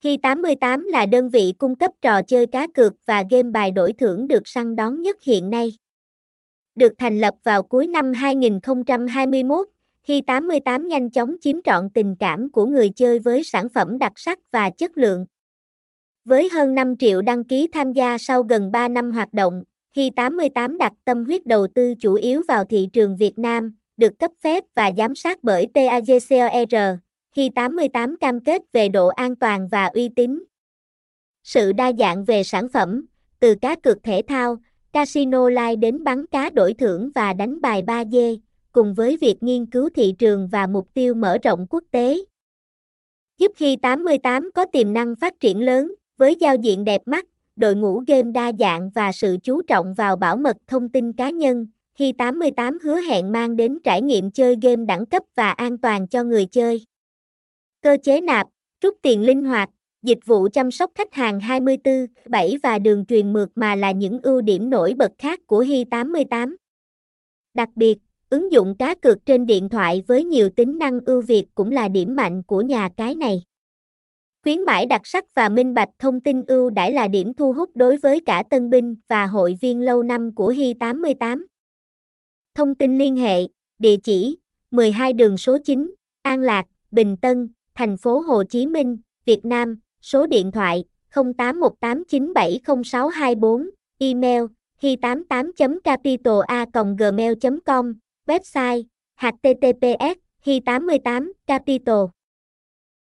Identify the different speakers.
Speaker 1: Khi 88 là đơn vị cung cấp trò chơi cá cược và game bài đổi thưởng được săn đón nhất hiện nay. Được thành lập vào cuối năm 2021, Hi88 nhanh chóng chiếm trọn tình cảm của người chơi với sản phẩm đặc sắc và chất lượng. Với hơn 5 triệu đăng ký tham gia sau gần 3 năm hoạt động, Hi88 đặt tâm huyết đầu tư chủ yếu vào thị trường Việt Nam, được cấp phép và giám sát bởi PAGCOR khi 88 cam kết về độ an toàn và uy tín. Sự đa dạng về sản phẩm, từ cá cược thể thao, casino live đến bắn cá đổi thưởng và đánh bài 3D, cùng với việc nghiên cứu thị trường và mục tiêu mở rộng quốc tế. Giúp khi 88 có tiềm năng phát triển lớn, với giao diện đẹp mắt, đội ngũ game đa dạng và sự chú trọng vào bảo mật thông tin cá nhân, khi 88 hứa hẹn mang đến trải nghiệm chơi game đẳng cấp và an toàn cho người chơi. Cơ chế nạp, rút tiền linh hoạt, dịch vụ chăm sóc khách hàng 24/7 và đường truyền mượt mà là những ưu điểm nổi bật khác của Hi88. Đặc biệt, ứng dụng cá cược trên điện thoại với nhiều tính năng ưu việt cũng là điểm mạnh của nhà cái này. Khuyến mãi đặc sắc và minh bạch thông tin ưu đãi là điểm thu hút đối với cả tân binh và hội viên lâu năm của Hi88. Thông tin liên hệ, địa chỉ 12 đường số 9, An Lạc, Bình Tân, thành phố Hồ Chí Minh, Việt Nam, số điện thoại 0818970624, email hi88.capitala.gmail.com, website https hi88capital